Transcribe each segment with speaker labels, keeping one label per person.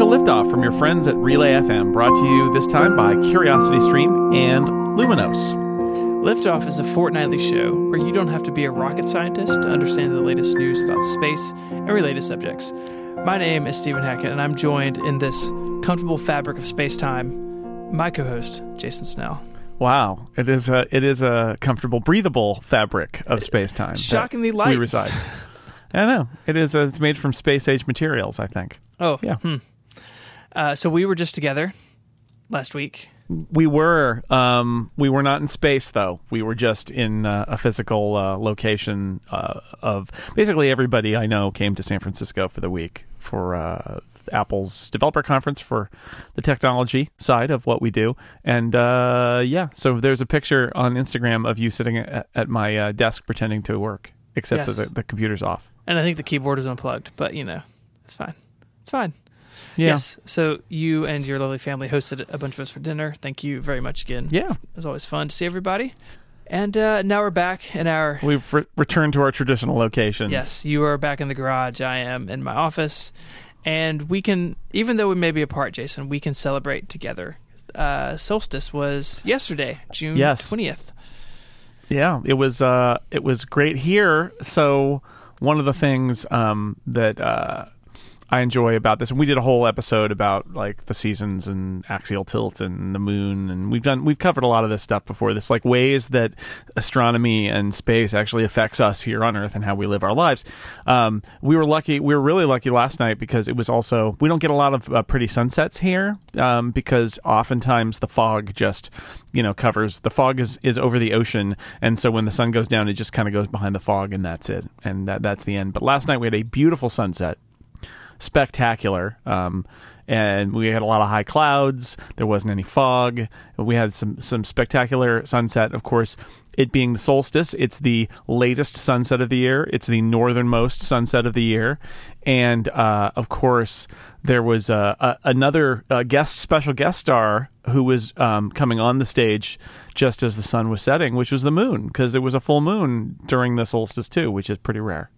Speaker 1: to Liftoff from your friends at Relay FM, brought to you this time by Curiosity Stream and Luminos.
Speaker 2: Liftoff is a fortnightly show where you don't have to be a rocket scientist to understand the latest news about space and related subjects. My name is Stephen Hackett, and I'm joined in this comfortable fabric of space time, my co host, Jason Snell.
Speaker 1: Wow, it is a it is a comfortable, breathable fabric of space time.
Speaker 2: Shockingly light.
Speaker 1: We reside. I know it is. A, it's made from space age materials. I think.
Speaker 2: Oh,
Speaker 1: Yeah.
Speaker 2: Hmm. Uh, so we were just together last week.
Speaker 1: We were um, we were not in space though. We were just in uh, a physical uh, location uh, of basically everybody I know came to San Francisco for the week for uh, Apple's developer conference for the technology side of what we do. And uh, yeah, so there's a picture on Instagram of you sitting at, at my uh, desk pretending to work, except
Speaker 2: Yes.
Speaker 1: that the, the computer's off.
Speaker 2: And I think the keyboard is unplugged, but you know, it's fine. It's fine.
Speaker 1: Yeah.
Speaker 2: Yes. So you and your lovely family hosted a bunch of us for dinner. Thank you very much again.
Speaker 1: Yeah.
Speaker 2: It was always fun to see everybody. And uh, now we're back in our.
Speaker 1: We've re- returned to our traditional locations.
Speaker 2: Yes, you are back in the garage. I am in my office. And we can, even though we may be apart, Jason, we can celebrate together. Uh, solstice was yesterday, June
Speaker 1: Yes.
Speaker 2: 20th.
Speaker 1: Yeah, it was uh it was great here. So one of the things um that uh I enjoy about this. And we did a whole episode about like the seasons and axial tilt and the moon and we've done we've covered a lot of this stuff before. This like ways that astronomy and space actually affects us here on earth and how we live our lives. Um we were lucky we were really lucky last night because it was also we don't get a lot of uh, pretty sunsets here um because oftentimes the fog just you know covers the fog is is over the ocean and so when the sun goes down it just kind of goes behind the fog and that's it and that that's the end. But last night we had a beautiful sunset spectacular. Um and we had a lot of high clouds. There wasn't any fog. We had some some spectacular sunset. Of course it being the solstice it's the latest sunset of the year. It's the northernmost sunset of the year. And uh, of course there was uh, a, another uh, guest special guest star who was um, coming on the stage just as the sun was setting which was the moon because there was a full moon during the solstice too which is pretty rare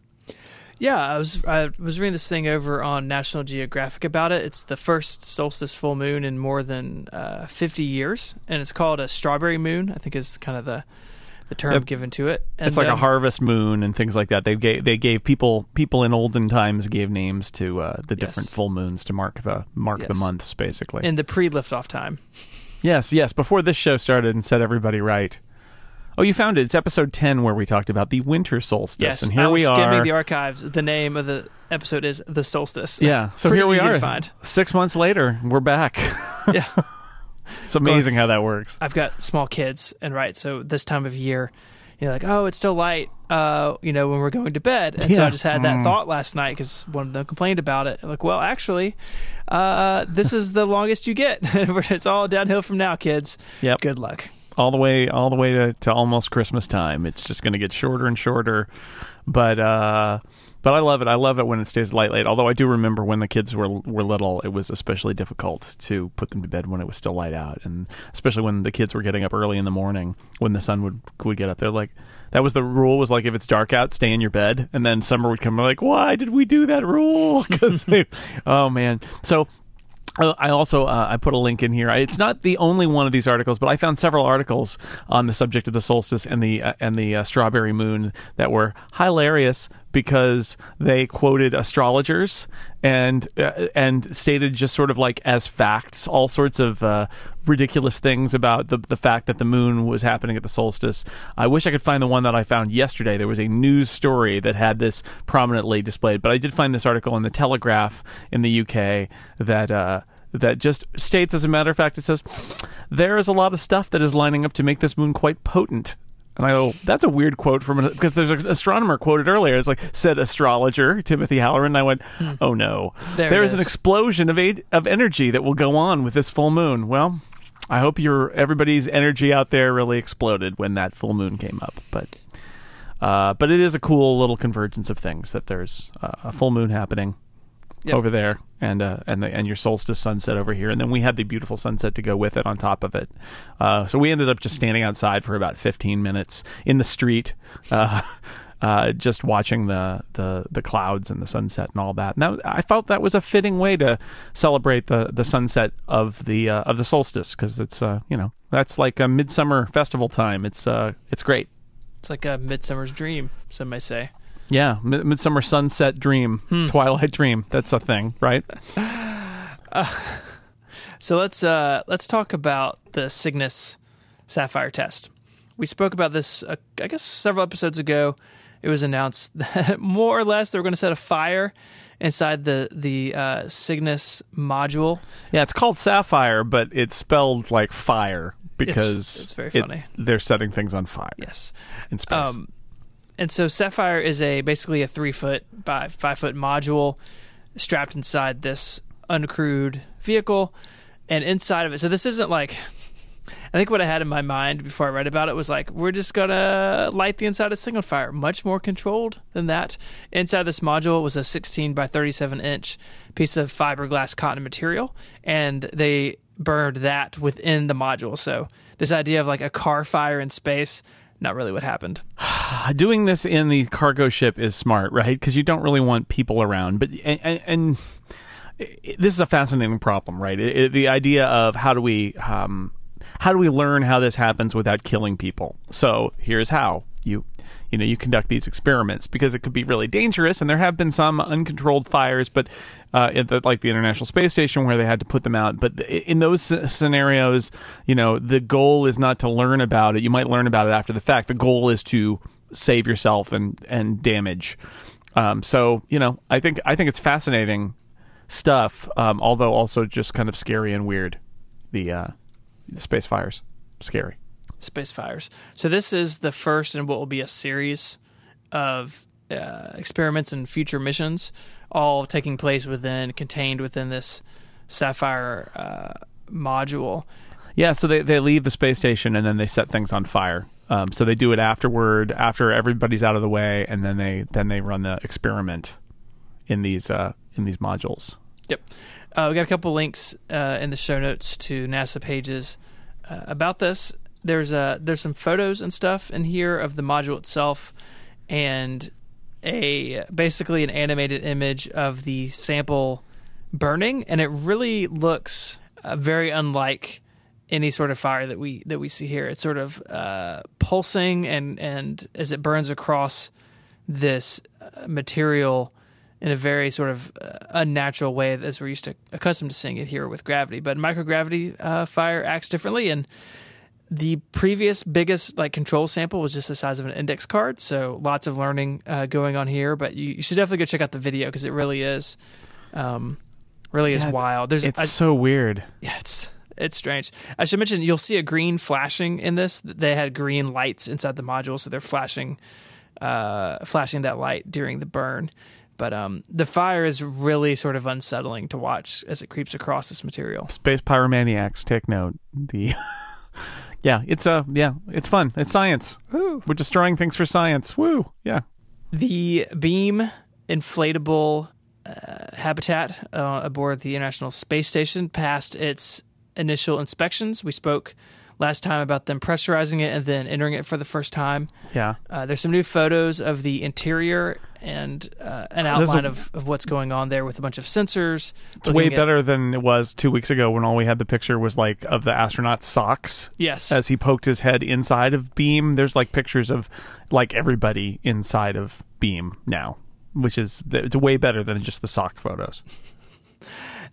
Speaker 2: Yeah, I was I was reading this thing over on National Geographic about it. It's the first solstice full moon in more than uh, 50 years, and it's called a strawberry moon. I think is kind of the the term
Speaker 1: Yep.
Speaker 2: given to it. And,
Speaker 1: it's like a
Speaker 2: um,
Speaker 1: harvest moon and things like that. They gave they gave people people in olden times gave names to uh, the different
Speaker 2: Yes.
Speaker 1: full moons to mark the mark the months basically.
Speaker 2: in the pre-liftoff time.
Speaker 1: yes, yes. Before this show started and set everybody right. Oh, you found it. It's episode ten where we talked about the winter solstice,
Speaker 2: Yes,
Speaker 1: and here
Speaker 2: I was
Speaker 1: we
Speaker 2: skimming
Speaker 1: are.
Speaker 2: the archives. The name of the episode is the solstice.
Speaker 1: yeah, so
Speaker 2: Pretty
Speaker 1: here we are. Six months later, we're back.
Speaker 2: yeah.
Speaker 1: it's amazing how that works.
Speaker 2: I've got small kids, and right, so this time of year, you know, like, oh, it's still light, uh, you know, when we're going to bed. And so I just had that
Speaker 1: Mm.
Speaker 2: thought last night because one of them complained about it. Like, well, actually, uh, this is the longest you get. it's all downhill from now, kids.
Speaker 1: Yep.
Speaker 2: Good luck.
Speaker 1: All the way all the way to, to almost Christmas time. It's just going to get shorter and shorter, but uh, but I love it. I love it when it stays light late. Although I do remember when the kids were were little, it was especially difficult to put them to bed when it was still light out, and especially when the kids were getting up early in the morning when the sun would would get up. They're like. That was the rule. Was like if it's dark out, stay in your bed. And then summer would come. Like, why did we do that rule? Because, oh man. So I also uh, I put a link in here. It's not the only one of these articles, but I found several articles on the subject of the solstice and the uh, and the uh, strawberry moon that were hilarious because they quoted astrologers and uh, and stated just sort of like as facts all sorts of uh, ridiculous things about the the fact that the moon was happening at the solstice. I wish I could find the one that I found yesterday. There was a news story that had this prominently displayed, but I did find this article in the Telegraph in the UK that. Uh, that just states, as a matter of fact, it says there is a lot of stuff that is lining up to make this moon quite potent. And I go, that's a weird quote from an because there's an astronomer quoted earlier. It's like said astrologer Timothy Halloran. And I went, oh no,
Speaker 2: There
Speaker 1: there
Speaker 2: it
Speaker 1: is an explosion of aid, of energy that will go on with this full moon. Well, I hope your everybody's energy out there really exploded when that full moon came up. But uh, but it is a cool little convergence of things that there's uh, a full moon happening
Speaker 2: Yep.
Speaker 1: over there and uh, and the, and your solstice sunset over here and then we had the beautiful sunset to go with it on top of it uh, so we ended up just standing outside for about 15 minutes in the street uh, uh, just watching the, the the clouds and the sunset and all that. And that, I felt that was a fitting way to celebrate the, the sunset of the uh, of the solstice because it's uh, you know that's like a midsummer festival time. It's uh it's great.
Speaker 2: It's like a midsummer's dream, some may say.
Speaker 1: Yeah, mid- midsummer sunset dream, twilight dream. That's a thing, right?
Speaker 2: So let's uh, let's talk about the Cygnus Saffire test. We spoke about this, uh, I guess, several episodes ago. It was announced that more or less they were going to set a fire inside the the uh, Cygnus module.
Speaker 1: Yeah, it's called Saffire, but it's spelled like fire because
Speaker 2: it's very funny.
Speaker 1: they're setting things on fire
Speaker 2: Yes.
Speaker 1: in space.
Speaker 2: Um, and so Saffire is a basically a three foot by five foot module strapped inside this uncrewed vehicle, and inside of it. So this isn't like. I think what I had in my mind before I read about it was like, we're just gonna light the inside of thing fire. Much more controlled than that. Inside this module was a 16 by 37 inch piece of fiberglass cotton material, and they burned that within the module. So this idea of like a car fire in space, not really what happened.
Speaker 1: doing this in the cargo ship is smart, right? Because you don't really want people around. But and, and, this is a fascinating problem, right? It, it- the idea of how do we um, how do we learn how this happens without killing people? So here's how you you know you conduct these experiments because it could be really dangerous, and there have been some uncontrolled fires, but uh, the, like the International Space Station where they had to put them out. But in those scenarios, you know, the goal is not to learn about it. You might learn about it after the fact. The goal is to save yourself and and damage. Um, so you know, I think I think it's fascinating stuff, um, although also just kind of scary and weird. The uh, the space fires, scary.
Speaker 2: space fires. So this is the first in what will be a series of uh, experiments and future missions, all taking place within, contained within this Saffire uh, module.
Speaker 1: Yeah, so they, they leave the space station and then they set things on fire. Um, so they do it afterward, after everybody's out of the way, and then they then they run the experiment in these uh, in these modules.
Speaker 2: Yep. Uh, we got a couple links uh, in the show notes to NASA pages uh, about this. There's uh, there's some photos and stuff in here of the module itself, and a basically an animated image of the sample burning, and it really looks uh, very unlike any sort of fire that we that we see here. It's sort of uh, pulsing, and and as it burns across this uh, material in a very sort of uh, unnatural way as we're used to accustomed to seeing it here with gravity. But microgravity uh, fire acts differently, and the previous biggest like control sample was just the size of an index card. So lots of learning uh, going on here. But you, you should definitely go check out the video because it really is, um, really is wild. There's
Speaker 1: It's
Speaker 2: I-
Speaker 1: so weird.
Speaker 2: yeah, it's it's strange. I should mention you'll see a green flashing in this. They had green lights inside the module, so they're flashing, uh, flashing that light during the burn. But um, the fire is really sort of unsettling to watch as it creeps across this material.
Speaker 1: Space pyromaniacs, take note. The yeah, it's uh yeah, it's fun. It's science.
Speaker 2: Woo.
Speaker 1: We're destroying things for science. Woo! Yeah.
Speaker 2: The beam inflatable uh, habitat uh, aboard the International Space Station passed its initial inspections. We spoke last time about them pressurizing it and then entering it for the first time.
Speaker 1: Yeah.
Speaker 2: Uh, there's some new photos of the interior and uh, an
Speaker 1: There's a-
Speaker 2: outline of, of what's going on there with a bunch of sensors.
Speaker 1: It's way
Speaker 2: at-
Speaker 1: better than it was two weeks ago when all we had the picture was like of the astronaut's socks
Speaker 2: Yes.
Speaker 1: as he poked his head inside of Beam. There's like pictures of like everybody inside of Beam now, which is it's way better than just the sock photos.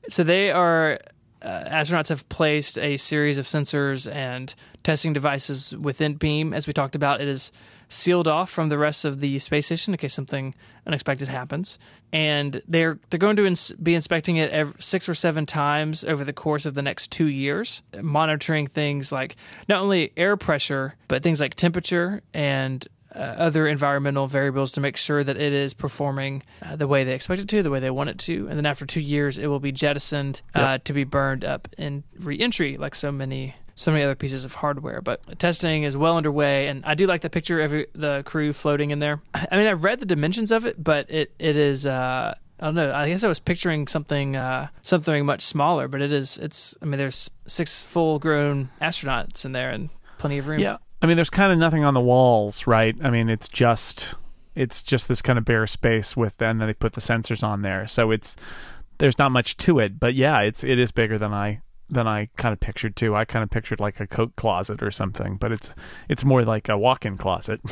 Speaker 2: So they are uh, astronauts have placed a series of sensors and testing devices within Beam. As we talked about, it is sealed off from the rest of the space station in case something unexpected happens. And they're they're going to ins- be inspecting it ev six or seven times over the course of the next two years, monitoring things like not only air pressure but things like temperature and uh, other environmental variables to make sure that it is performing uh, the way they expect it to, the way they want it to. And then after two years, it will be jettisoned uh, to be burned up in reentry, like so many so many other pieces of hardware. But testing is well underway, and I do like the picture of the crew floating in there. I mean, I've read the dimensions of it, but it it is. Uh, I don't know. I guess I was picturing something uh, something much smaller, but it is. It's. I mean, there's six full grown astronauts in there and plenty of room.
Speaker 1: Yeah. I mean, there's kind of nothing on the walls, right? I mean, it's just it's just this kind of bare space with, and then they put the sensors on there. So it's there's not much to it, but yeah, it's it is bigger than I than I kind of pictured too. I kind of pictured like a coat closet or something, but it's it's more like a walk-in closet.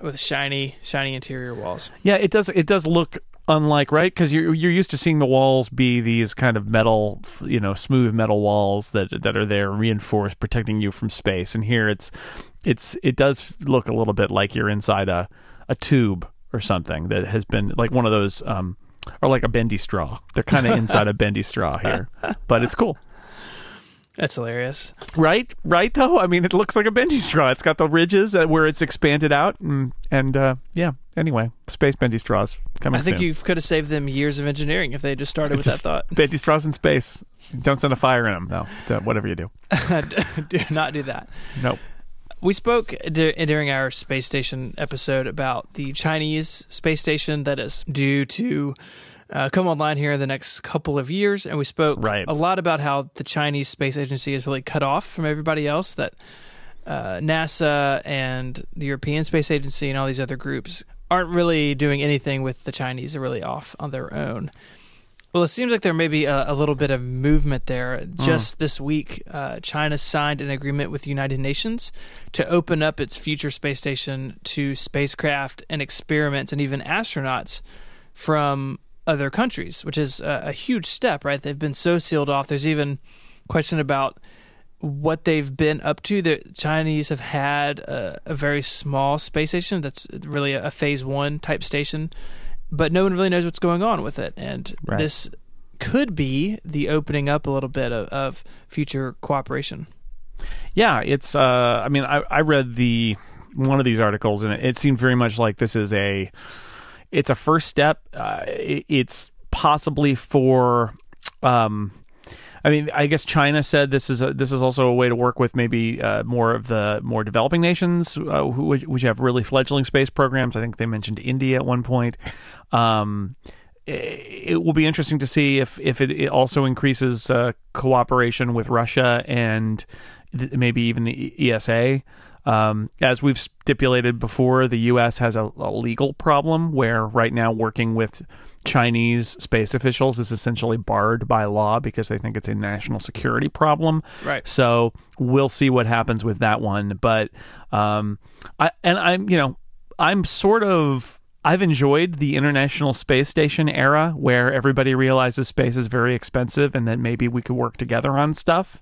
Speaker 2: with shiny, shiny interior walls.
Speaker 1: Yeah, it does. It does look unlike right because you're you're used to seeing the walls be these kind of metal, you know, smooth metal walls that that are there reinforced, protecting you from space. And here it's it's it does look a little bit like you're inside a a tube or something that has been like one of those. Um, or like a bendy straw. They're kind of inside a bendy straw here, but it's cool.
Speaker 2: That's hilarious.
Speaker 1: Right, right. Though I mean, it looks like a bendy straw. It's got the ridges where it's expanded out, and and uh, yeah. Anyway, space bendy straws coming.
Speaker 2: I think
Speaker 1: soon.
Speaker 2: you could have saved them years of engineering if they just started with
Speaker 1: Just
Speaker 2: that thought.
Speaker 1: Bendy straws in space. Don't send a fire in them. No, whatever you do.
Speaker 2: do not do that.
Speaker 1: Nope.
Speaker 2: We spoke dur- during our space station episode about the Chinese space station that is due to uh, come online here in the next couple of years, and we spoke
Speaker 1: Right.
Speaker 2: a lot about how the Chinese space agency is really cut off from everybody else. That uh, NASA and the European Space Agency and all these other groups aren't really doing anything with the Chinese. They're really off on their own. Well, it seems like there may be a, a little bit of movement there. Just this week, uh, China signed an agreement with the United Nations to open up its future space station to spacecraft and experiments and even astronauts from other countries, which is a, a huge step, right? They've been so sealed off. There's even question about what they've been up to. The Chinese have had a, a very small space station that's really a, phase one type station, but no one really knows what's going on with it. And
Speaker 1: Right.
Speaker 2: this could be the opening up a little bit of, of future cooperation.
Speaker 1: Yeah, it's. Uh, I mean, I, I read the one of these articles, and it, it seemed very much like this is a. It's a first step. Uh, it, it's possibly for. Um, I mean, I guess China said this is a, this is also a way to work with maybe uh, more of the more developing nations uh, who which, which have really fledgling space programs. I think they mentioned India at one point. Um, it will be interesting to see if if it, it also increases uh, cooperation with Russia and th- maybe even the ESA. Um, as we've stipulated before, the U.S. has a, a legal problem where right now working with Chinese space officials is essentially barred by law because they think it's a national security problem.
Speaker 2: Right.
Speaker 1: So we'll see what happens with that one. But um, I and I'm you know I'm sort of I've enjoyed the International Space Station era where everybody realizes space is very expensive and that maybe we could work together on stuff.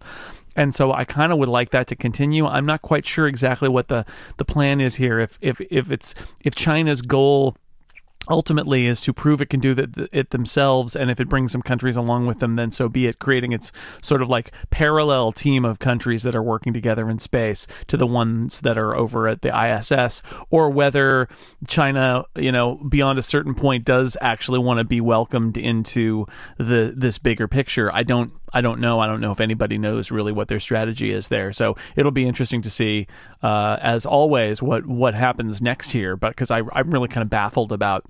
Speaker 1: And so I kind of would like that to continue. I'm not quite sure exactly what the, the plan is here. If if if it's if China's goal ultimately is to prove it can do that it themselves and if it brings some countries along with them then so be it creating its sort of like parallel team of countries that are working together in space to the ones that are over at the ISS or whether China you know beyond a certain point does actually want to be welcomed into the this bigger picture I don't I don't know. I don't know if anybody knows really what their strategy is there. So it'll be interesting to see uh, as always what what happens next here. But because I'm really kind of baffled about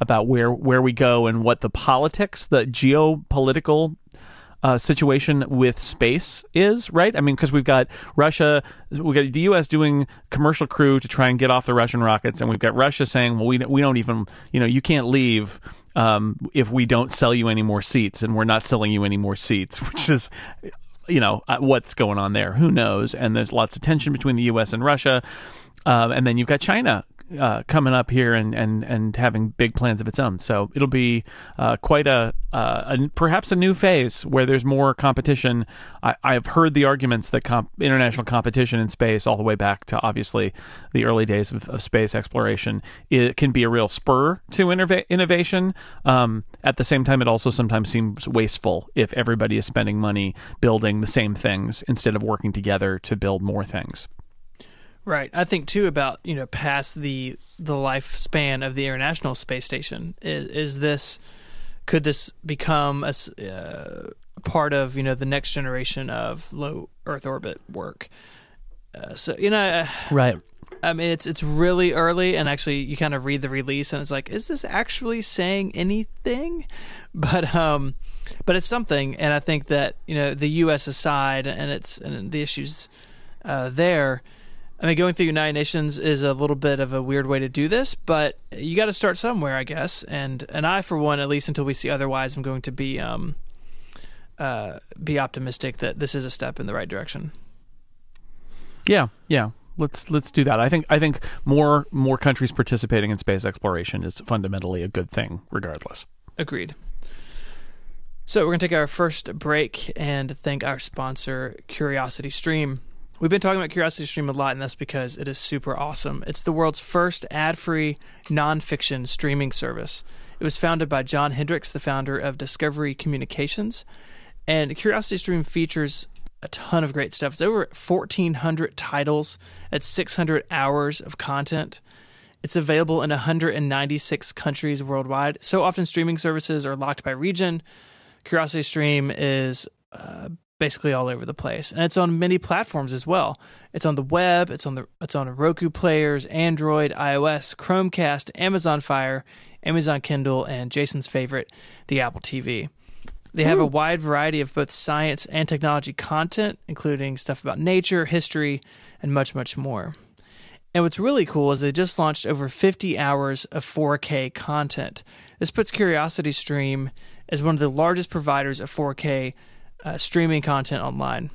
Speaker 1: about where where we go and what the politics, the geopolitical uh, situation with space is, right? I mean, because we've got Russia, we've got the U.S. doing commercial crew to try and get off the Russian rockets, and we've got Russia saying, well, we we don't even, you know, you can't leave um, if we don't sell you any more seats, and we're not selling you any more seats, which is you know uh, what's going on there who knows and there's lots of tension between the us and russia um, and then you've got china uh, coming up here and, and, and having big plans of its own. So it'll be uh, quite a, uh, a perhaps a new phase where there's more competition. I, I've heard the arguments that comp- international competition in space, all the way back to obviously the early days of, of space exploration, it can be a real spur to innova- innovation. Um, at the same time, it also sometimes seems wasteful if everybody is spending money building the same things instead of working together to build more things.
Speaker 2: Right. I think too about you know past the the lifespan of the International Space Station. Is, is this could this become a uh, part of you know the next generation of low Earth orbit work? Uh, so you know, uh,
Speaker 1: Right.
Speaker 2: I mean, it's it's really early, and actually, you kind of read the release, and it's like, is this actually saying anything? But um, but it's something, and I think that you know the U.S. aside, and it's and the issues uh, there. I mean, going through United Nations is a little bit of a weird way to do this, but you got to start somewhere, I guess. And and I, for one, at least until we see otherwise, I'm going to be um, uh, be optimistic that this is a step in the right direction.
Speaker 1: Yeah, yeah. Let's let's do that. I think I think more more countries participating in space exploration is fundamentally a good thing, regardless.
Speaker 2: Agreed. So we're going to take our first break and thank our sponsor, Curiosity Stream. We've been talking about Curiosity Stream a lot, and that's because it is super awesome. It's the world's first ad free nonfiction streaming service. It was founded by John Hendricks, the founder of Discovery Communications. And Curiosity Stream features a ton of great stuff. It's over 1,400 titles, at 600 hours of content. It's available in 196 countries worldwide. So often, streaming services are locked by region. Curiosity Stream is uh, basically all over the place, and it's on many platforms as well. It's on the web, it's on the it's on Roku players, Android, iOS, Chromecast, Amazon Fire, Amazon Kindle, and Jason's favorite, the Apple TV. They have Ooh. a wide variety of both science and technology content, including stuff about nature, history, and much, much more. And what's really cool is they just launched over 50 hours of 4K content. This puts Curiosity Stream as one of the largest providers of 4K uh, streaming content online.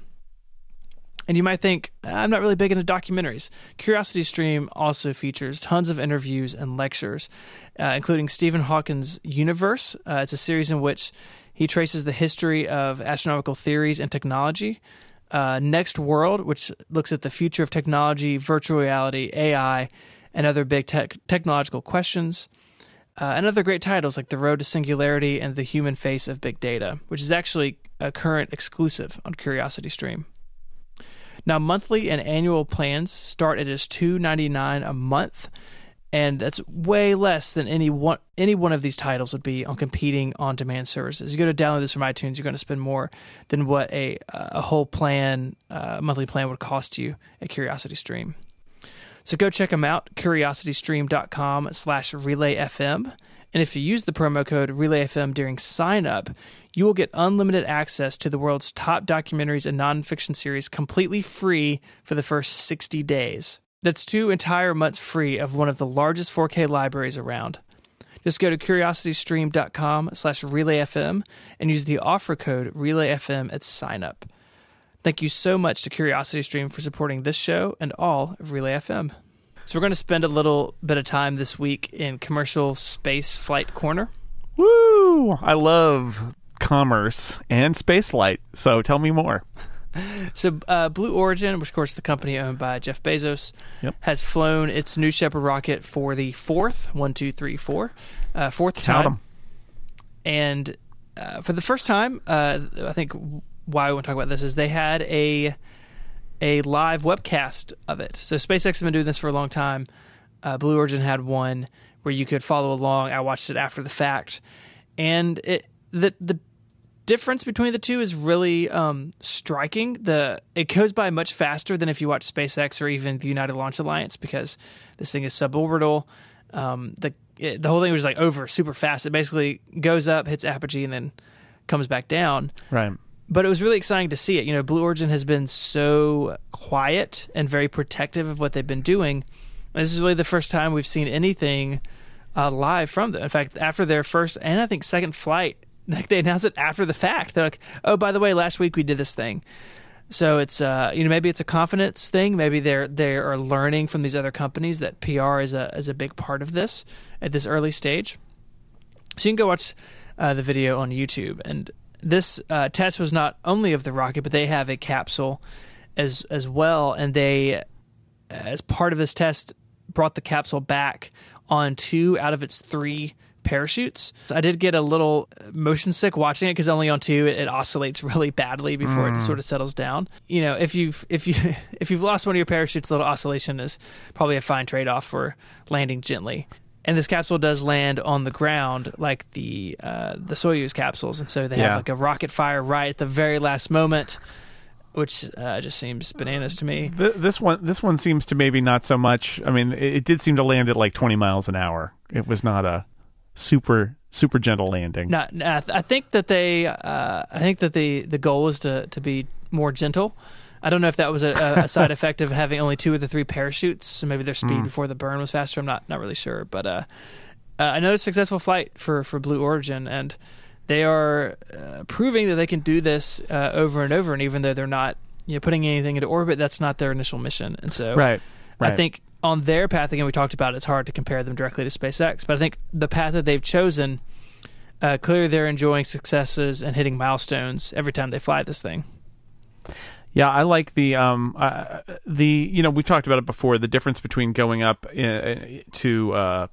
Speaker 2: And you might think, I'm not really big into documentaries. Curiosity Stream also features tons of interviews and lectures, uh, including Stephen Hawking's Universe. Uh, it's a series in which he traces the history of astronomical theories and technology. Uh, Next World, which looks at the future of technology, virtual reality, AI, and other big tech- technological questions. Uh, and other great titles like The Road to Singularity and The Human Face of Big Data, which is actually a current exclusive on Curiosity Stream. Now, monthly and annual plans start at just $2.99 a month, and that's way less than any one any one of these titles would be on competing on-demand services. You go to download this from iTunes, you're going to spend more than what a a whole plan, uh, monthly plan would cost you at Curiosity Stream. So go check them out, curiositystream.com slash relayfm. And if you use the promo code RelayFM during sign up, you will get unlimited access to the world's top documentaries and nonfiction series completely free for the first 60 days. That's two entire months free of one of the largest 4K libraries around. Just go to curiositystream.com slash relayfm and use the offer code relayfm at sign up. Thank you so much to Curiosity Stream for supporting this show and all of Relay FM. So we're going to spend a little bit of time this week in commercial space flight corner.
Speaker 1: Woo! I love commerce and space flight. So tell me more.
Speaker 2: So, uh, Blue Origin, which of course is the company owned by Jeff Bezos,
Speaker 1: yep.
Speaker 2: has flown its New Shepard rocket for the fourth one, two, three, four, uh, fourth time. And uh, for the first time, uh, I think why I want to talk about this is they had a a live webcast of it. So SpaceX has been doing this for a long time. Uh, Blue Origin had one where you could follow along. I watched it after the fact, and it the the difference between the two is really um, striking. The it goes by much faster than if you watch SpaceX or even the United Launch Alliance because this thing is suborbital. Um, the it, the whole thing was like over super fast. It basically goes up, hits apogee, and then comes back down.
Speaker 1: Right
Speaker 2: but it was really exciting to see it. You know, Blue Origin has been so quiet and very protective of what they've been doing. And this is really the first time we've seen anything uh, live from them. In fact, after their first and I think second flight, like they announced it after the fact. They're like, "Oh, by the way, last week we did this thing." So it's uh, you know maybe it's a confidence thing. Maybe they're they are learning from these other companies that PR is a is a big part of this at this early stage. So you can go watch uh, the video on YouTube and this uh, test was not only of the rocket, but they have a capsule as as well, and they, as part of this test, brought the capsule back on two out of its three parachutes. I did get a little motion sick watching it because only on two it, it, oscillates really badly before mm. it sort of settles down. You know, if you've if you if you've lost one of your parachutes, a little oscillation is probably a fine trade off for landing gently and this capsule does land on the ground like the uh, the Soyuz capsules, and so they yeah. have like a rocket fire right at the very last moment, which uh, just seems bananas to me.
Speaker 1: This one, this one seems to maybe not so much. I mean, it, it did seem to land at like twenty miles an hour. It was not a super super gentle landing.
Speaker 2: Not, I think that they, uh, I think that the the goal is to to be more gentle. I don't know if that was a, a side effect of having only two of the three parachutes. So maybe their speed mm. before the burn was faster. I'm not not really sure, but uh, uh, another successful flight for for Blue Origin, and they are uh, proving that they can do this uh, over and over. And even though they're not you know putting anything into orbit, that's not their initial mission. And so,
Speaker 1: right, right.
Speaker 2: I think on their path again, we talked about it's hard to compare them directly to SpaceX, but I think the path that they've chosen. Uh, clearly, they're enjoying successes and hitting milestones every time they fly this thing.
Speaker 1: Yeah, I like the um uh, the you know we talked about it before the difference between going up in, uh, to uh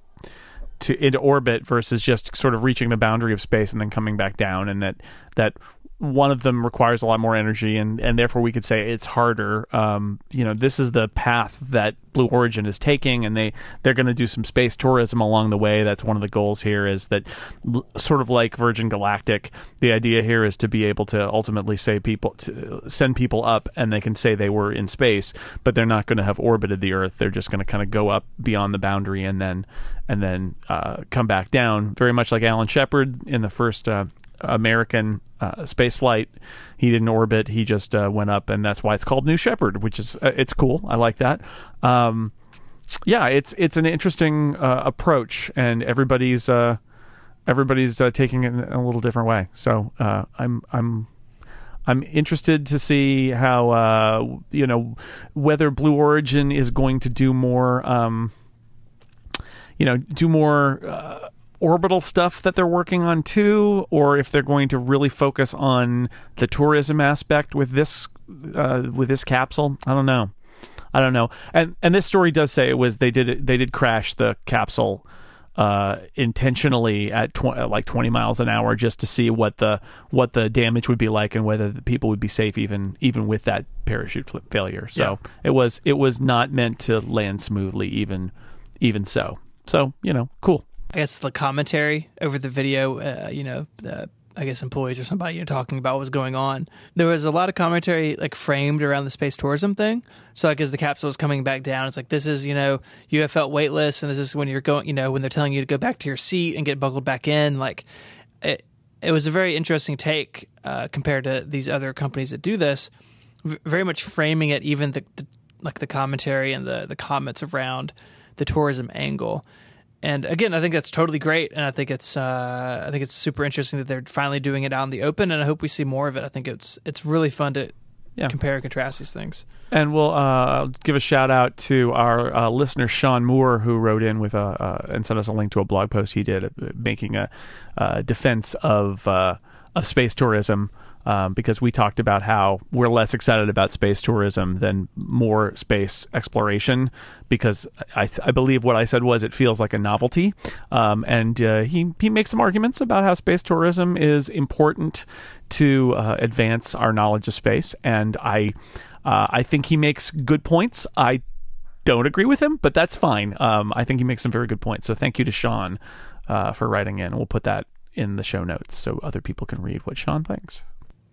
Speaker 1: to into orbit versus just sort of reaching the boundary of space and then coming back down and that that one of them requires a lot more energy, and, and therefore we could say it's harder. Um, you know, this is the path that Blue Origin is taking, and they they're going to do some space tourism along the way. That's one of the goals here. Is that sort of like Virgin Galactic? The idea here is to be able to ultimately say people send people up, and they can say they were in space, but they're not going to have orbited the Earth. They're just going to kind of go up beyond the boundary and then and then uh, come back down. Very much like Alan Shepard in the first uh, American uh, space flight. He didn't orbit. He just uh, went up, and that's why it's called New Shepard, which is uh, it's cool. I like that. Um, yeah, it's it's an interesting uh, approach, and everybody's uh, everybody's taking it in a little different way. So I'm I'm I'm interested to see how you know whether Blue Origin is going to do more. Um, you know, do more orbital stuff that they're working on too, or if they're going to really focus on the tourism aspect with this uh, with this capsule. I don't know. I don't know. And and this story does say it was they did they did crash the capsule uh, intentionally at tw- like 20 miles an hour just to see what the what the damage would be like and whether the people would be safe even even with that parachute failure. So yeah. it was it was not meant to land smoothly even even so. So you know, cool.
Speaker 2: I guess the commentary over the video, uh, you know, the, I guess employees or somebody you know talking about what was going on. There was a lot of commentary like framed around the space tourism thing. So like as the capsule was coming back down, it's like this is you know you have felt weightless, and this is when you're going, you know, when they're telling you to go back to your seat and get buckled back in. Like it, it was a very interesting take uh, compared to these other companies that do this. V- very much framing it, even the, the like the commentary and the the comments around the tourism angle and again, I think that's totally great, and I think it's uh, I think it's super interesting that they're finally doing it out in the open, and I hope we see more of it. I think it's it's really fun to yeah. compare and contrast these things.
Speaker 1: And we'll uh, give a shout out to our uh, listener Sean Moore, who wrote in with a uh, and sent us a link to a blog post he did uh, making a uh, defense of of space tourism um, because we talked about how we're less excited about space tourism than more space exploration because I, I believe what I said was it feels like a novelty. Um, and uh, he, he makes some arguments about how space tourism is important to uh, advance our knowledge of space. And I, uh, I think he makes good points. I don't agree with him, but that's fine. Um, I think he makes some very good points. So thank you to Sean uh, for writing in. We'll put that in the show notes so other people can read what Sean thinks.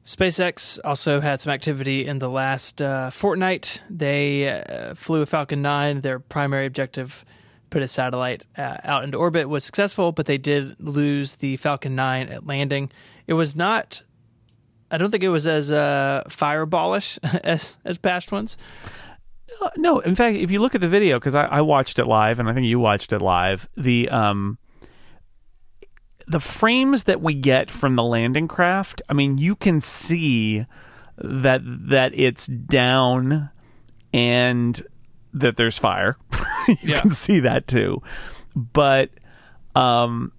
Speaker 2: SpaceX also had some activity in the last uh, fortnight. They uh, flew a Falcon 9. Their primary objective, put a satellite uh, out into orbit, was successful, but they did lose the Falcon 9 at landing. It was not, I don't think it was as uh, fireballish as, as past ones.
Speaker 1: No, in fact, if you look at the video, because I, I, watched it live, and I think you watched it live, the um, the frames that we get from the landing craft, I mean, you can see that that it's down and that there's fire. you yeah. can see that too. But um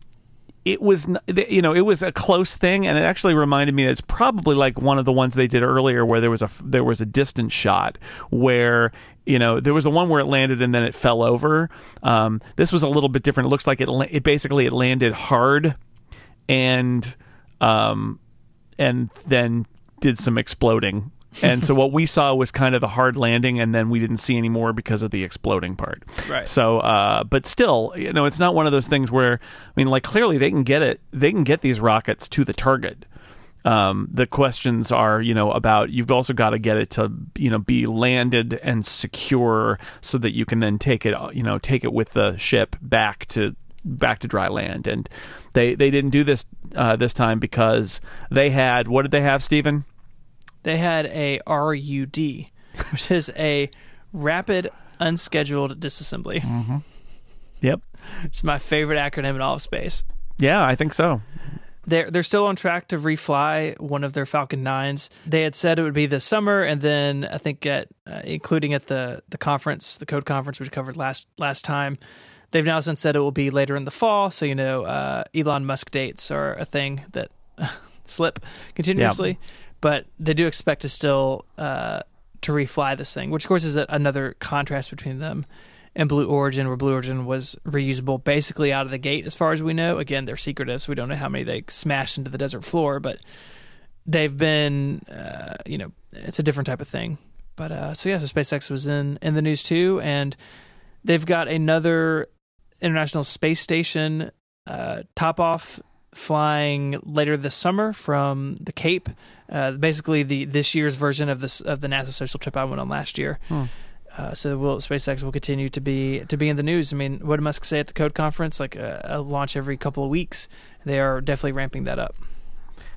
Speaker 1: it was you know it was a close thing and it actually reminded me that it's probably like one of the ones they did earlier where there was a there was a distant shot where you know there was the one where it landed and then it fell over. Um, this was a little bit different. It looks like it it basically it landed hard and um and then did some exploding. And so what we saw was kind of the hard landing and then we didn't see any more because of the exploding part.
Speaker 2: Right.
Speaker 1: So uh, but still you know it's not one of those things where i mean like clearly they can get it they can get these rockets to the target um, the questions are you know about you've also got to get it to you know be landed and secure so that you can then take it you know take it with the ship back to back to dry land and they they didn't do this uh, this time because they had what did they have Stephen
Speaker 2: they had a RUD, which is a rapid unscheduled disassembly.
Speaker 1: Yep.
Speaker 2: It's my favorite acronym in all of space.
Speaker 1: Yeah, I think so.
Speaker 2: They're they're still on track to refly one of their Falcon Nines. They had said it would be this summer, and then I think at uh, including at the the conference, the code conference, which we covered last last time. They've now since said it will be later in the fall. So you know, uh, Elon Musk dates are a thing that slip continuously, but they do expect to still uh, to refly this thing, which of course is a, another contrast between them and Blue Origin, where Blue Origin was reusable basically out of the gate, as far as we know. Again, they're secretive, so we don't know how many they smashed into the desert floor, but they've been, uh, you know, it's a different type of thing. But uh, so yeah, so SpaceX was in in the news too, and they've got another International Space Station uh, top off flying later this summer from the Cape. Uh, basically, the this year's version of this of the NASA social trip I went on last year.
Speaker 1: Hmm.
Speaker 2: Uh, so will SpaceX will continue to be to be in the news. I mean, what did Musk say at the Code Conference? Like a, a launch every couple of weeks. They are definitely ramping that up.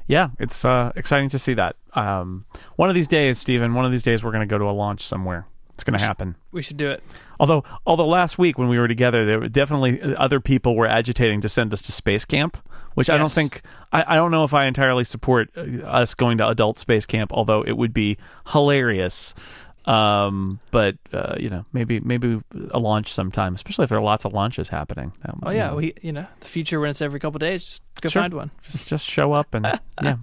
Speaker 1: Yeah, it's uh, exciting to see that. Um, one of these days, Stephen, one of these days, we're going to go to a launch somewhere. It's going to happen.
Speaker 2: We should do it.
Speaker 1: Although, although last week when we were together, there were definitely uh, other people were agitating to send us to space camp, which I don't think I, I don't know if I entirely support uh, us going to adult space camp. Although it would be hilarious. Um, but uh, you know, maybe maybe a launch sometime, especially if there are lots of launches happening.
Speaker 2: Oh
Speaker 1: you
Speaker 2: yeah,
Speaker 1: know,
Speaker 2: we you know the future when it's every couple of days, just go
Speaker 1: Sure.
Speaker 2: find one.
Speaker 1: just just show up and yeah.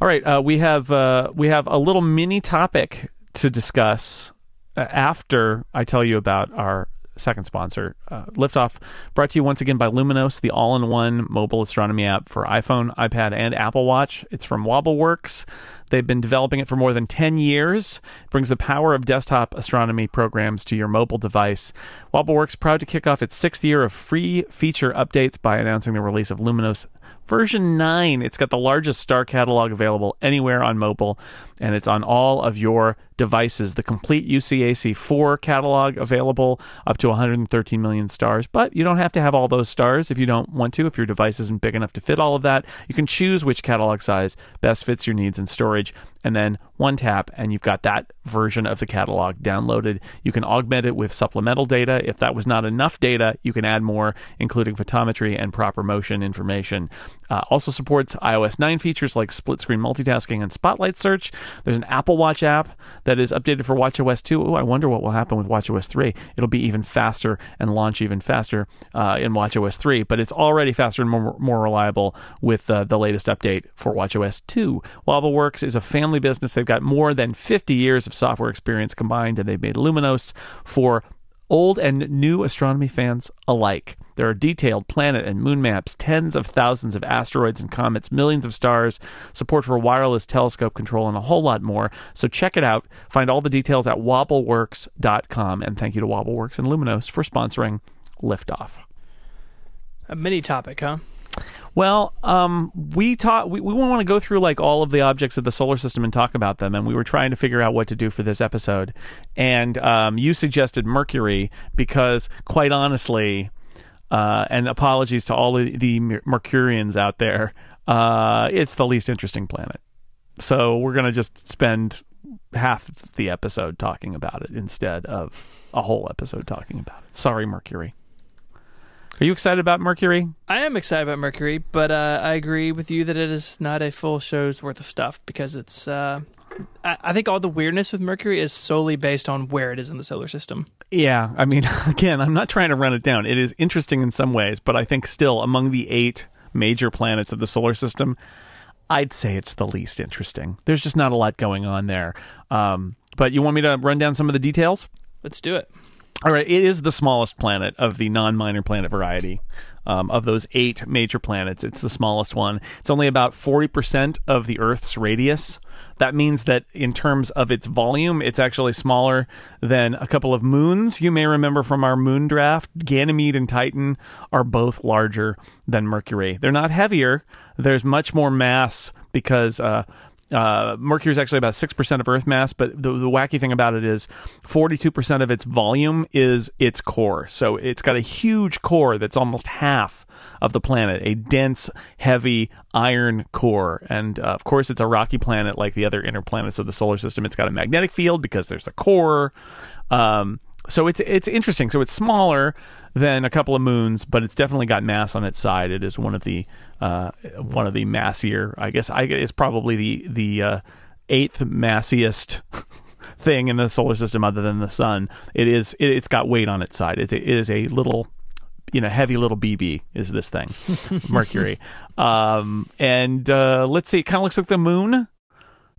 Speaker 1: All right, uh, we have uh, we have a little mini topic to discuss uh, after I tell you about our second sponsor, uh, Liftoff, brought to you once again by Luminos, the all-in-one mobile astronomy app for iPhone, iPad, and Apple Watch. It's from WobbleWorks. They've been developing it for more than 10 years. It brings the power of desktop astronomy programs to your mobile device. WobbleWorks proud to kick off its sixth year of free feature updates by announcing the release of Luminos version 9. It's got the largest star catalog available anywhere on mobile, and it's on all of your devices. The complete UCAC 4 catalog available up to 113 million stars, but you don't have to have all those stars if you don't want to. If your device isn't big enough to fit all of that, you can choose which catalog size best fits your needs and storage, and then one tap, and you've got that version of the catalog downloaded. You can augment it with supplemental data. If that was not enough data, you can add more, including photometry and proper motion information. Uh, also supports iOS 9 features like split screen multitasking and spotlight search. There's an Apple Watch app that is updated for WatchOS 2. Ooh, I wonder what will happen with WatchOS 3. It'll be even faster and launch even faster uh, in WatchOS 3, but it's already faster and more, more reliable with uh, the latest update for WatchOS 2. WobbleWorks is a family business. They've got more than 50 years of software experience combined, and they've made Luminos for old and new astronomy fans alike. There are detailed planet and moon maps, tens of thousands of asteroids and comets, millions of stars, support for wireless telescope control, and a whole lot more. So check it out. Find all the details at wobbleworks.com. And thank you to Wobbleworks and Luminos for sponsoring Liftoff.
Speaker 2: A mini topic, huh?
Speaker 1: Well, um, we taught we, we want to go through like all of the objects of the solar system and talk about them, and we were trying to figure out what to do for this episode. And um, you suggested Mercury because, quite honestly, uh, and apologies to all the, Mercurians out there, uh, it's the least interesting planet. So we're gonna just spend half the episode talking about it instead of a whole episode talking about it. Sorry, Mercury. Are you excited about Mercury?
Speaker 2: I am excited about Mercury, but uh, I agree with you that it is not a full show's worth of stuff because it's. Uh, I, I think all the weirdness with Mercury is solely based on where it is in the solar system.
Speaker 1: Yeah, I mean, again, I'm not trying to run it down. It is interesting in some ways, but I think still among the eight major planets of the solar system, I'd say it's the least interesting. There's just not a lot going on there. Um, but you want me to run down some of the details?
Speaker 2: Let's do it.
Speaker 1: All right, it is the smallest planet of the non minor planet variety. Um, of those eight major planets, it's the smallest one. It's only about 40% of the Earth's radius. That means that in terms of its volume, it's actually smaller than a couple of moons. You may remember from our moon draft, Ganymede and Titan are both larger than Mercury. They're not heavier, there's much more mass because uh, Uh, Mercury is actually about six percent of Earth mass, but the, the wacky thing about it is, forty-two percent of its volume is its core. So it's got a huge core that's almost half of the planet, a dense, heavy iron core. And uh, of course, it's a rocky planet like the other inner planets of the solar system. It's got a magnetic field because there's a core. Um, so it's it's interesting. So it's smaller than a couple of moons, but it's definitely got mass on its side. It is one of the uh, one of the massier. I guess I it's probably the the uh, eighth massiest. thing in the solar system other than the sun it is it, has got weight on its side it, it is a little you know heavy little bb is this thing mercury um, and uh, let's see it kind of looks like the moon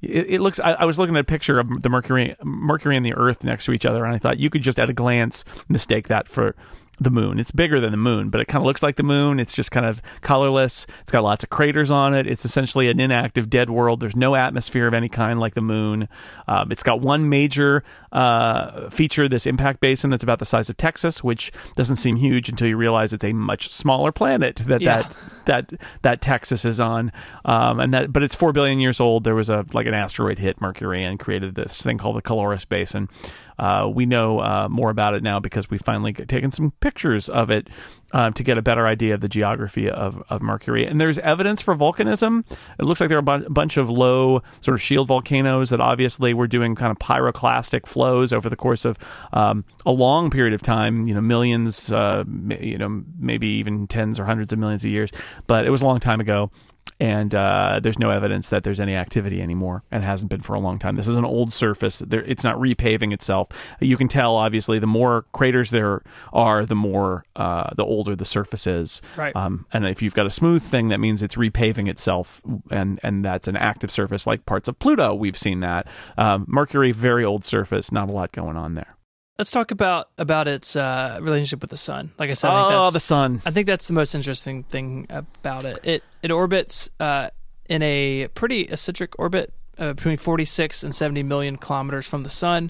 Speaker 1: it, it looks. I, I, was looking at a picture of the Mercury, Mercury and the Earth next to each other, and I thought you could just at a glance mistake that for the moon. It's bigger than the moon, but it kind of looks like the moon. It's just kind of colorless. It's got lots of craters on it. It's essentially an inactive dead world. There's no atmosphere of any kind like the moon. Um, it's got one major uh, feature, this impact basin that's about the size of Texas, which doesn't seem huge until you realize it's a much smaller planet that yeah. that that that Texas is on. Um, and that, but it's four billion years old. There was a like an asteroid hit Mercury and created this thing called the Caloris Basin. Uh, we know uh, more about it now because we've finally taken some pictures of it uh, to get a better idea of the geography of, of Mercury. And there's evidence for volcanism. It looks like there are a bunch of low sort of shield volcanoes that obviously were doing kind of pyroclastic flows over the course of um, a long period of time, you know, millions, uh, you know, maybe even tens or hundreds of millions of years. But it was a long time ago and uh, there's no evidence that there's any activity anymore, and hasn't been for a long time. This is an old surface; there, it's not repaving itself. You can tell, obviously, the more craters there are, the more uh, the older the surface is.
Speaker 2: Right.
Speaker 1: Um, and if you've got a smooth thing, that means it's repaving itself, and and that's an active surface, like parts of Pluto. We've seen that. Um, Mercury, very old surface, not a lot going on there.
Speaker 2: Let's talk about about its uh, relationship with the sun. Like I said,
Speaker 1: I
Speaker 2: oh,
Speaker 1: the sun.
Speaker 2: I think that's the most interesting thing about it. It it orbits uh, in a pretty eccentric orbit uh, between 46 and 70 million kilometers from the sun.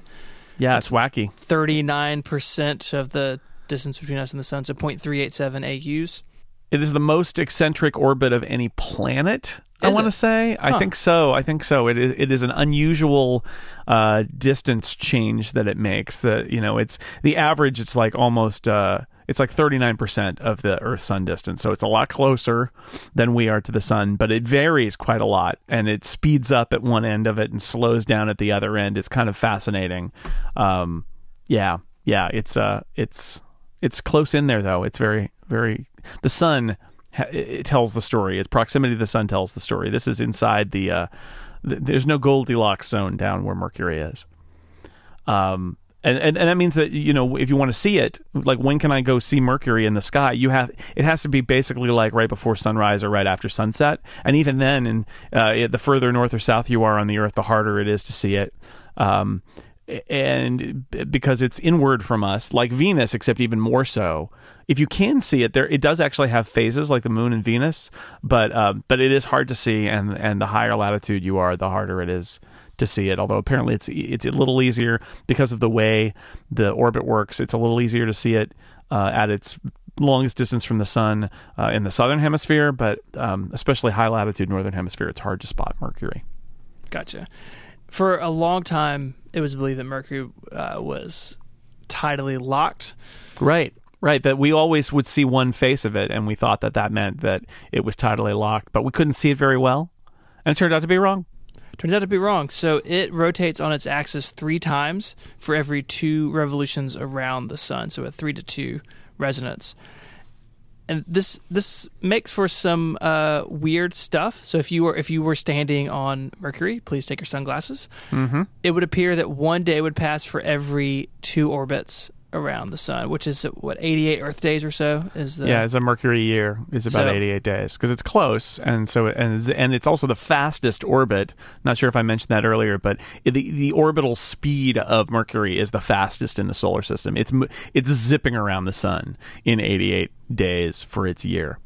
Speaker 1: Yeah, it's wacky.
Speaker 2: 39 percent of the distance between us and the sun, so 0.387 AUs.
Speaker 1: It is the most eccentric orbit of any planet. I want to say. Huh. I think so. I think so. It is. It is an unusual uh, distance change that it makes. That you know, it's the average. It's like almost. Uh, it's like 39% of the Earth Sun distance. So it's a lot closer than we are to the Sun, but it varies quite a lot. And it speeds up at one end of it and slows down at the other end. It's kind of fascinating. Um, yeah. Yeah. It's, uh, it's, it's close in there, though. It's very, very. The Sun it tells the story. Its proximity to the sun tells the story. This is inside the. Uh, th- there's no Goldilocks zone down where Mercury is. Um, and, and and that means that you know if you want to see it, like when can I go see Mercury in the sky? You have it has to be basically like right before sunrise or right after sunset. And even then, and uh, the further north or south you are on the Earth, the harder it is to see it. Um, and because it's inward from us, like Venus, except even more so if you can see it there, it does actually have phases like the moon and Venus, but uh, but it is hard to see, and and the higher latitude you are, the harder it is to see it. Although apparently it's it's a little easier because of the way the orbit works. It's a little easier to see it uh, at its longest distance from the sun uh, in the southern hemisphere, but um, especially high latitude northern hemisphere, it's hard to spot Mercury.
Speaker 2: Gotcha. For a long time, it was believed that Mercury uh, was tidally locked.
Speaker 1: Right. Right, that we always would see one face of it, and we thought that that meant that it was tidally locked, but we couldn't see it very well, and it turned out to be wrong.
Speaker 2: Turns out to be wrong. So it rotates on its axis three times for every two revolutions around the sun. So a three to two resonance, and this this makes for some uh, weird stuff. So if you were if you were standing on Mercury, please take your sunglasses.
Speaker 1: Mm-hmm.
Speaker 2: It would appear that one day would pass for every two orbits around the sun, which is what 88 Earth days or so is the
Speaker 1: yeah, it's a Mercury year It's about so, 88 days because it's close, and so and and it's also the fastest orbit. Not sure if I mentioned that earlier, but the the orbital speed of Mercury is the fastest in the solar system. It's it's zipping around the sun in 88 days for its year.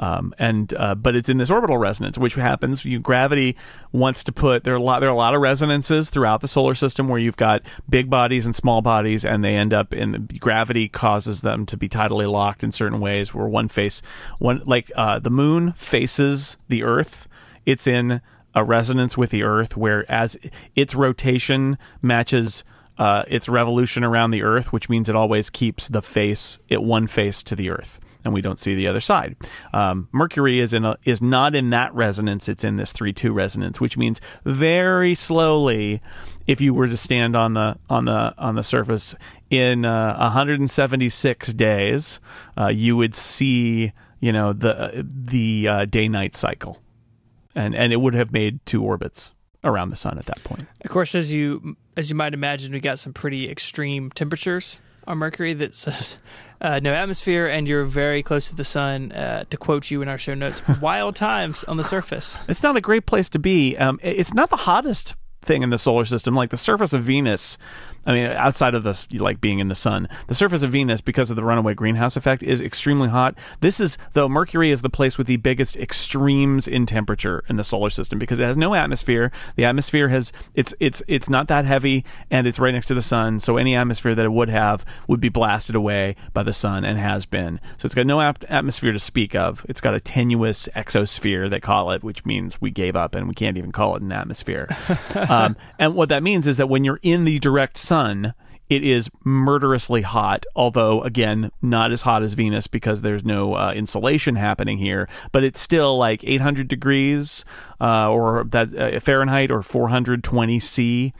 Speaker 1: Um, and uh, but it's in this orbital resonance, which happens. You gravity wants to put there are a lot there are a lot of resonances throughout the solar system where you've got big bodies and small bodies, and they end up in gravity causes them to be tidally locked in certain ways. Where one face one like uh, the moon faces the Earth, it's in a resonance with the Earth, where as its rotation matches uh, its revolution around the Earth, which means it always keeps the face it one face to the Earth, and we don't see the other side. Um, Mercury is in a, is not in that resonance; it's in this three two resonance, which means very slowly. If you were to stand on the on the on the surface in uh, 176 days, uh, you would see you know the the uh, day night cycle, and and it would have made two orbits around the sun at that point.
Speaker 2: Of course, as you as you might imagine, we got some pretty extreme temperatures on Mercury that says uh, no atmosphere, and you're very close to the sun. Uh, to quote you in our show notes, wild times on the surface.
Speaker 1: It's not a great place to be. Um, it's not the hottest thing in the solar system. Like the surface of Venus I mean, outside of the like being in the sun, the surface of Venus, because of the runaway greenhouse effect, is extremely hot. This is though Mercury is the place with the biggest extremes in temperature in the solar system because it has no atmosphere. The atmosphere has it's it's it's not that heavy and it's right next to the sun. So any atmosphere that it would have would be blasted away by the sun and has been. So it's got no ap- atmosphere to speak of. It's got a tenuous exosphere they call it, which means we gave up and we can't even call it an atmosphere. um, and what that means is that when you're in the direct sun it is murderously hot, although again, not as hot as Venus because there's no uh, insulation happening here. But it's still like 800 degrees uh, or that uh, Fahrenheit or 420 C.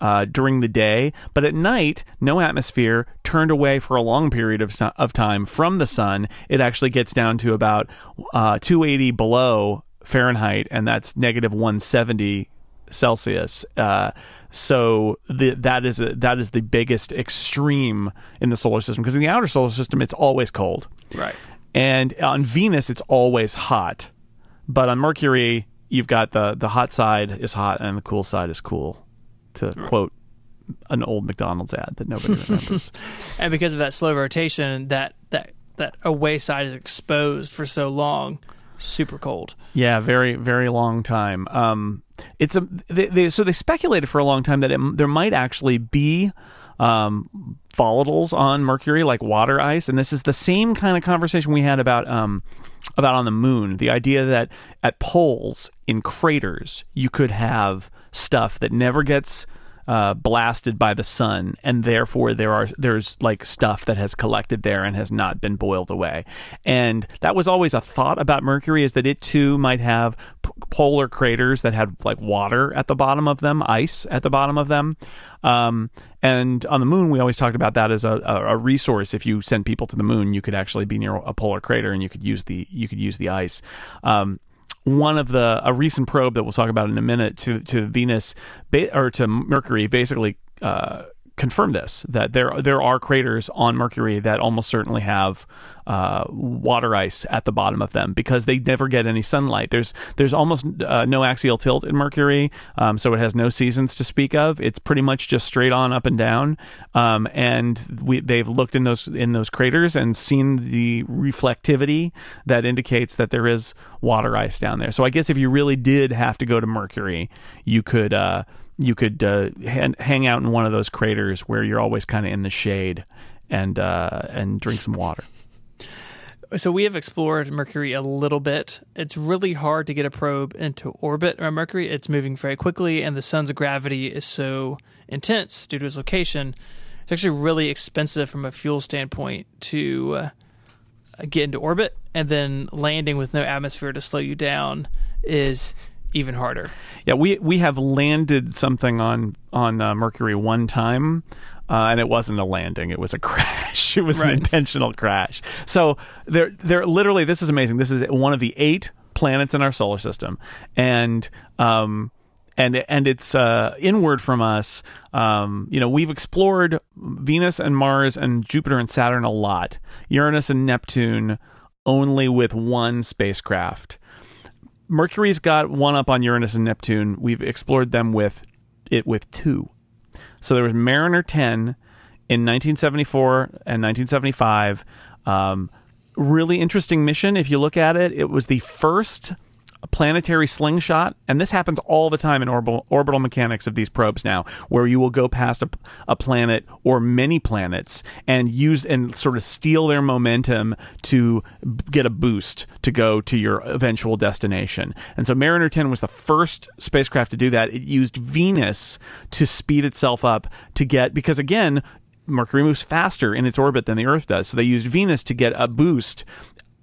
Speaker 1: Uh, during the day, but at night, no atmosphere, turned away for a long period of, of time from the sun. It actually gets down to about uh, 280 below Fahrenheit, and that's negative 170 Celsius. Uh, so the, that is a, that is the biggest extreme in the solar system because in the outer solar system it's always cold.
Speaker 2: Right.
Speaker 1: And on Venus it's always hot. But on Mercury you've got the the hot side is hot and the cool side is cool. To right. quote an old McDonald's ad that nobody remembers.
Speaker 2: and because of that slow rotation that that that away side is exposed for so long super cold.
Speaker 1: Yeah, very very long time. Um, it's a they, they, so they speculated for a long time that it, there might actually be um, volatiles on Mercury, like water ice, and this is the same kind of conversation we had about um, about on the moon. The idea that at poles in craters you could have stuff that never gets uh, blasted by the sun, and therefore there are there's like stuff that has collected there and has not been boiled away. And that was always a thought about Mercury is that it too might have p- polar craters that had like water at the bottom of them, ice at the bottom of them. Um, and on the moon, we always talked about that as a, a, resource. If you sent people to the moon, you could actually be near a polar crater and you could use the you could use the ice. Um, one of the a recent probe that we'll talk about in a minute to to Venus or to Mercury basically uh, confirm this that there there are craters on Mercury that almost certainly have uh, water ice at the bottom of them because they never get any sunlight. There's there's almost uh, no axial tilt in Mercury, um, so it has no seasons to speak of. It's pretty much just straight on up and down. Um, and we, they've looked in those in those craters and seen the reflectivity that indicates that there is water ice down there. So I guess if you really did have to go to Mercury, you could. Uh, you could uh, hang out in one of those craters where you're always kind of in the shade and uh, and drink some water.
Speaker 2: So we have explored Mercury a little bit. It's really hard to get a probe into orbit around Mercury. It's moving very quickly, and the sun's gravity is so intense due to its location. It's actually really expensive from a fuel standpoint to uh, get into orbit, and then landing with no atmosphere to slow you down is even harder.
Speaker 1: Yeah, we we have landed something on on uh, Mercury one time. Uh, and it wasn't a landing; it was a crash. It was right. an intentional crash. So they're they're literally. This is amazing. This is one of the eight planets in our solar system, and um, and and it's uh, inward from us. Um, you know, we've explored Venus and Mars and Jupiter and Saturn a lot. Uranus and Neptune only with one spacecraft. Mercury's got one up on Uranus and Neptune. We've explored them with it with two. So there was Mariner 10 in 1974 and 1975. Um, really interesting mission. If you look at it, it was the first a planetary slingshot, and this happens all the time in orbital, orbital mechanics of these probes now, where you will go past a, a planet or many planets and use and sort of steal their momentum to get a boost to go to your eventual destination. And so Mariner 10 was the first spacecraft to do that. It used Venus to speed itself up to get because again Mercury moves faster in its orbit than the Earth does. So they used Venus to get a boost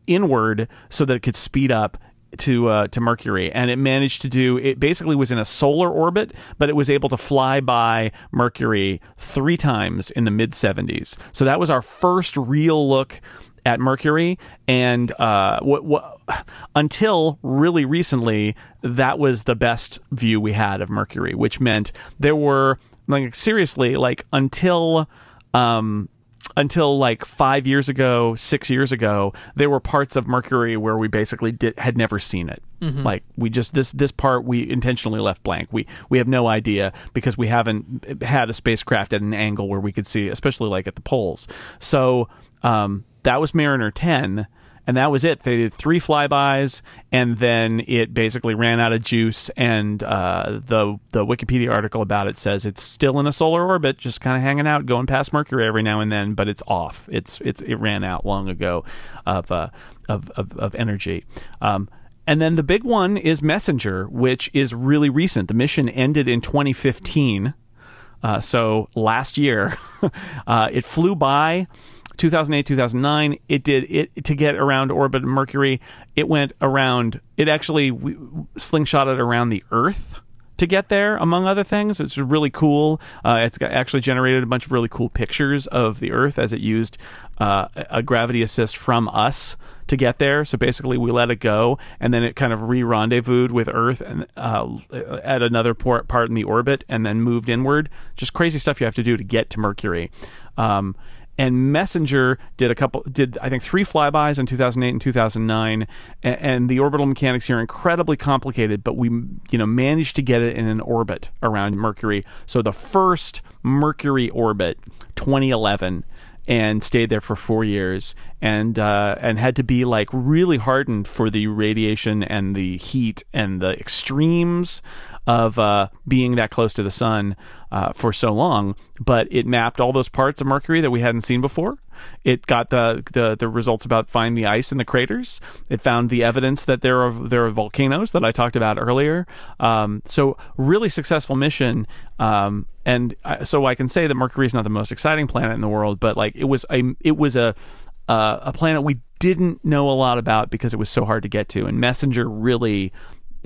Speaker 1: inward so that it could speed up to uh, to Mercury, and it managed to do. It basically was in a solar orbit, but it was able to fly by Mercury three times in the mid 70s. So that was our first real look at Mercury, and uh, what, what, until really recently, that was the best view we had of Mercury, which meant there were like seriously like until um, until like five years ago, six years ago, there were parts of Mercury where we basically did, had never seen it. Mm-hmm. Like we just this this part we intentionally left blank. We we have no idea because we haven't had a spacecraft at an angle where we could see, especially like at the poles. So um, that was Mariner ten and that was it. They did three flybys, and then it basically ran out of juice. And uh, the the Wikipedia article about it says it's still in a solar orbit, just kind of hanging out, going past Mercury every now and then, but it's off. It's it's it ran out long ago of uh, of, of, of energy. Um, and then the big one is Messenger, which is really recent. The mission ended in 2015. Uh, so last year, uh, it flew by 2008, 2009, it did it to get around orbit Mercury. It went around. It actually slingshotted around the Earth to get there, among other things. It's really cool. Uh, it's actually generated a bunch of really cool pictures of the Earth as it used uh, a gravity assist from us to get there. So basically, we let it go, and then it kind of re-rendezvoused with Earth and uh, at another port, part in the orbit, and then moved inward. Just crazy stuff you have to do to get to Mercury. Um, and Messenger did a couple did I think three flybys in 2008 and 2009 and, and, the orbital mechanics here are incredibly complicated but we you know managed to get it in an orbit around Mercury. So the first Mercury orbit 2011 and stayed there for four years. And uh, and had to be like really hardened for the radiation and the heat and the extremes of uh, being that close to the sun uh, for so long, but it mapped all those parts of Mercury that we hadn't seen before. It got the, the, the results about finding the ice in the craters. It found the evidence that there are there are volcanoes that I talked about earlier. Um, so really successful mission. Um, and I, so I can say that Mercury is not the most exciting planet in the world, but like it was a it was a uh, a planet we didn't know a lot about because it was so hard to get to. And Messenger really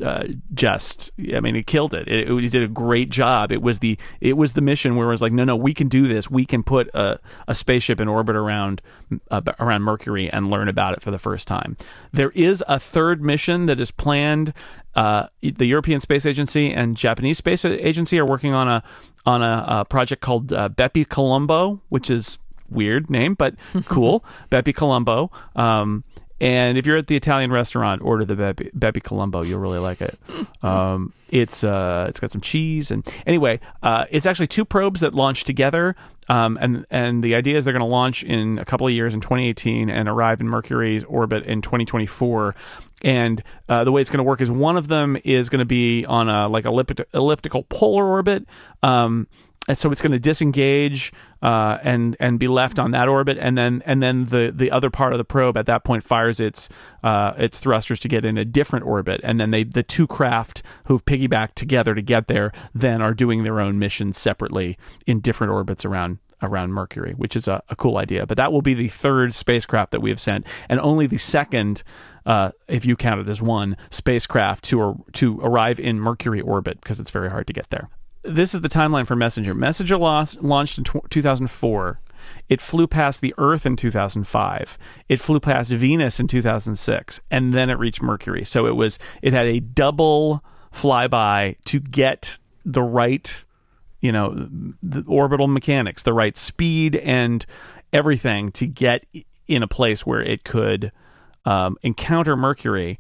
Speaker 1: uh, just I mean it killed it. it. it. did a great job. It was the it was the mission where it was like no no we can do this. We can put a, a spaceship in orbit around uh, around Mercury and learn about it for the first time. There is a third mission that is planned. Uh, the European Space Agency and Japanese Space Agency are working on a on a, a project called uh, Bepi Colombo, which is weird name but cool. Bepi Colombo. Um, and if you're at the Italian restaurant, order the Bepi Colombo. You'll really like it. Um, it's uh, it's got some cheese and anyway, uh, it's actually two probes that launch together. Um, and and the idea is they're going to launch in a couple of years in 2018 and arrive in Mercury's orbit in 2024. And uh, the way it's going to work is one of them is going to be on a like ellipti- elliptical polar orbit. Um, and so it's going to disengage uh, and and be left on that orbit, and then and then the the other part of the probe at that point fires its uh, its thrusters to get in a different orbit, and then they the two craft who've piggybacked together to get there then are doing their own missions separately in different orbits around around Mercury, which is a, a cool idea. But that will be the third spacecraft that we have sent, and only the second. Uh, if you count it as one spacecraft to to arrive in Mercury orbit because it's very hard to get there this is the timeline for Messenger. Messenger lost, launched in 2004. It flew past the Earth in 2005. It flew past Venus in 2006, and then it reached Mercury. So it was it had a double flyby to get the right, you know, the orbital mechanics, the right speed and everything to get in a place where it could um, encounter Mercury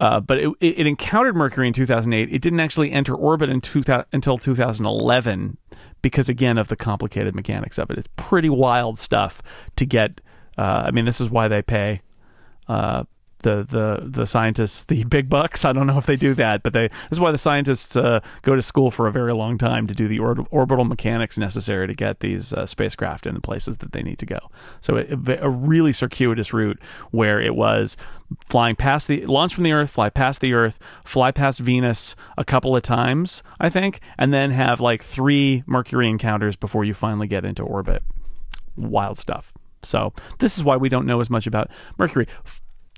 Speaker 1: uh, but it, it, encountered Mercury in 2008. It didn't actually enter orbit until 2011 because, again, of the complicated mechanics of it. It's pretty wild stuff to get. Uh, I mean, this is why they pay uh, the the the scientists the big bucks. I don't know if they do that, but they this is why the scientists uh, go to school for a very long time to do the or- orbital mechanics necessary to get these uh, spacecraft in the places that they need to go. So it, a really circuitous route where it was flying past the launch from the Earth, fly past the Earth, fly past Venus a couple of times, I think, and then have like three Mercury encounters before you finally get into orbit. Wild stuff. So this is why we don't know as much about Mercury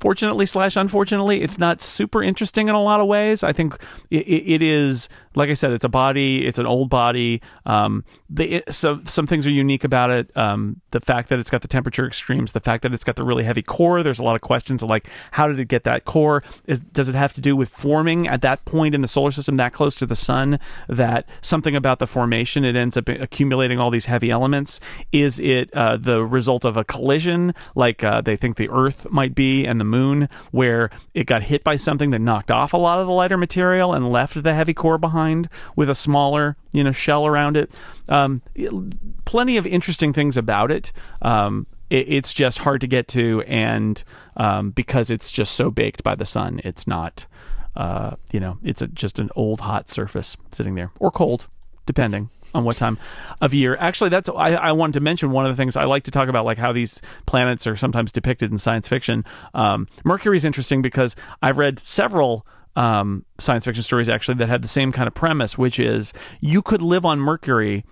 Speaker 1: fortunately slash unfortunately it's not super interesting in a lot of ways. I think it, it is like i said it's a body it's an old body. Um, the, so some things are unique about it. Um, the fact that it's got the temperature extremes the fact that it's got the really heavy core there's a lot of questions of like how did it get that core? Is, does it have to do with forming at that point in the solar system that close to the sun that something about the formation it ends up accumulating all these heavy elements? Is it uh, the result of a collision like uh, they think the earth might be and the moon where it got hit by something that knocked off a lot of the lighter material and left the heavy core behind with a smaller, you know, shell around it. Um, plenty of interesting things about it. Um, it it's just hard to get to, and um, because it's just so baked by the sun, it's not. Uh, you know, it's a, just an old hot surface sitting there, or cold, depending on what time of year. Actually, that's I, I, wanted to mention one of the things I like to talk about, like how these planets are sometimes depicted in science fiction. Um, Mercury is interesting because I've read several. Um, science fiction stories actually that had the same kind of premise, which is you could live on Mercury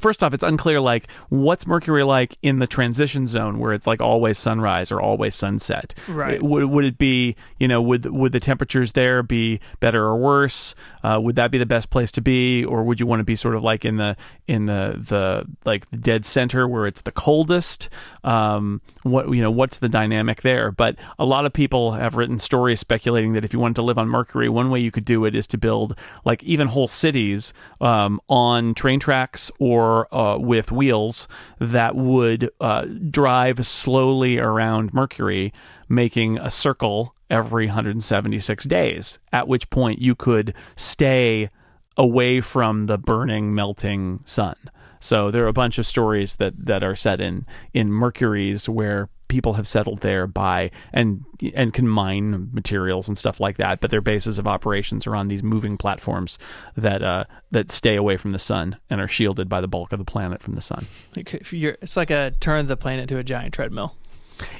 Speaker 1: first off, it's unclear like what's Mercury like in the transition zone where it's like always sunrise or always sunset.
Speaker 2: Right.
Speaker 1: Would, would it be you know would would the temperatures there be better or worse? Uh, would that be the best place to be, or would you want to be sort of like in the in the the like the dead center where it's the coldest? Um, what you know what's the dynamic there? But a lot of people have written stories speculating that if you wanted to live on Mercury, one way you could do it is to build like even whole cities um, on train tracks or or uh, with wheels that would uh, drive slowly around Mercury, making a circle every 176 days, at which point you could stay away from the burning, melting sun. So there are a bunch of stories that, that are set in in Mercury's where people have settled there by and and can mine materials and stuff like that. But their bases of operations are on these moving platforms that uh, that stay away from the sun and are shielded by the bulk of the planet from the sun.
Speaker 2: It's like a turn the planet to a giant treadmill.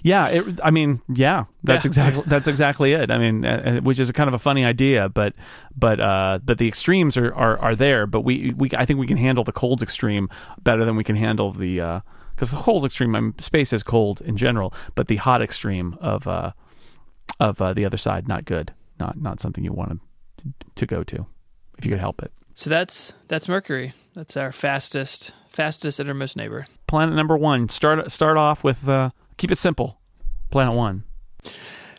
Speaker 1: Yeah, it, I mean, yeah, that's yeah. exactly that's exactly it. I mean, uh, uh, which is a kind of a funny idea, but but uh, but the extremes are, are, are there. But we, we I think we can handle the cold extreme better than we can handle the uh, because the cold extreme, I mean, space is cold in general, but the hot extreme of uh, of uh, the other side, not good, not not something you want to to go to if you could help it.
Speaker 2: So that's that's Mercury. That's our fastest fastest innermost neighbor.
Speaker 1: Planet number one. Start start off with uh, keep it simple. Planet one.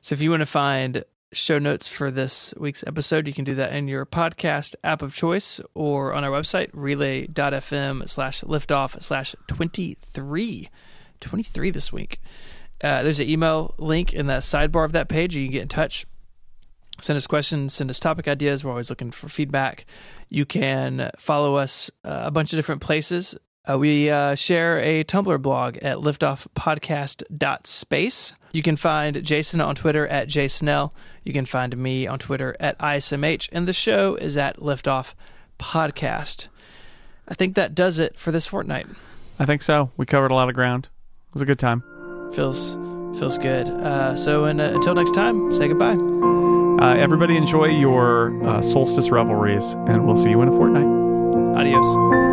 Speaker 2: So if you want to find show notes for this week's episode, you can do that in your podcast app of choice or on our website, relay.fm slash liftoff slash 23. 23 this week. Uh, there's an email link in the sidebar of that page. You can get in touch, send us questions, send us topic ideas. We're always looking for feedback. You can follow us uh, a bunch of different places. Uh, we uh, share a Tumblr blog at liftoffpodcast.space. You can find Jason on Twitter at jsnell. You can find me on Twitter at ismh. And the show is at Liftoff Podcast. I think that does it for this fortnight.
Speaker 1: I think so. We covered a lot of ground. It was a good time.
Speaker 2: Feels feels good. Uh, so and, uh, until next time, say goodbye.
Speaker 1: Uh, everybody enjoy your uh, solstice revelries, and we'll see you in a fortnight.
Speaker 2: Adios.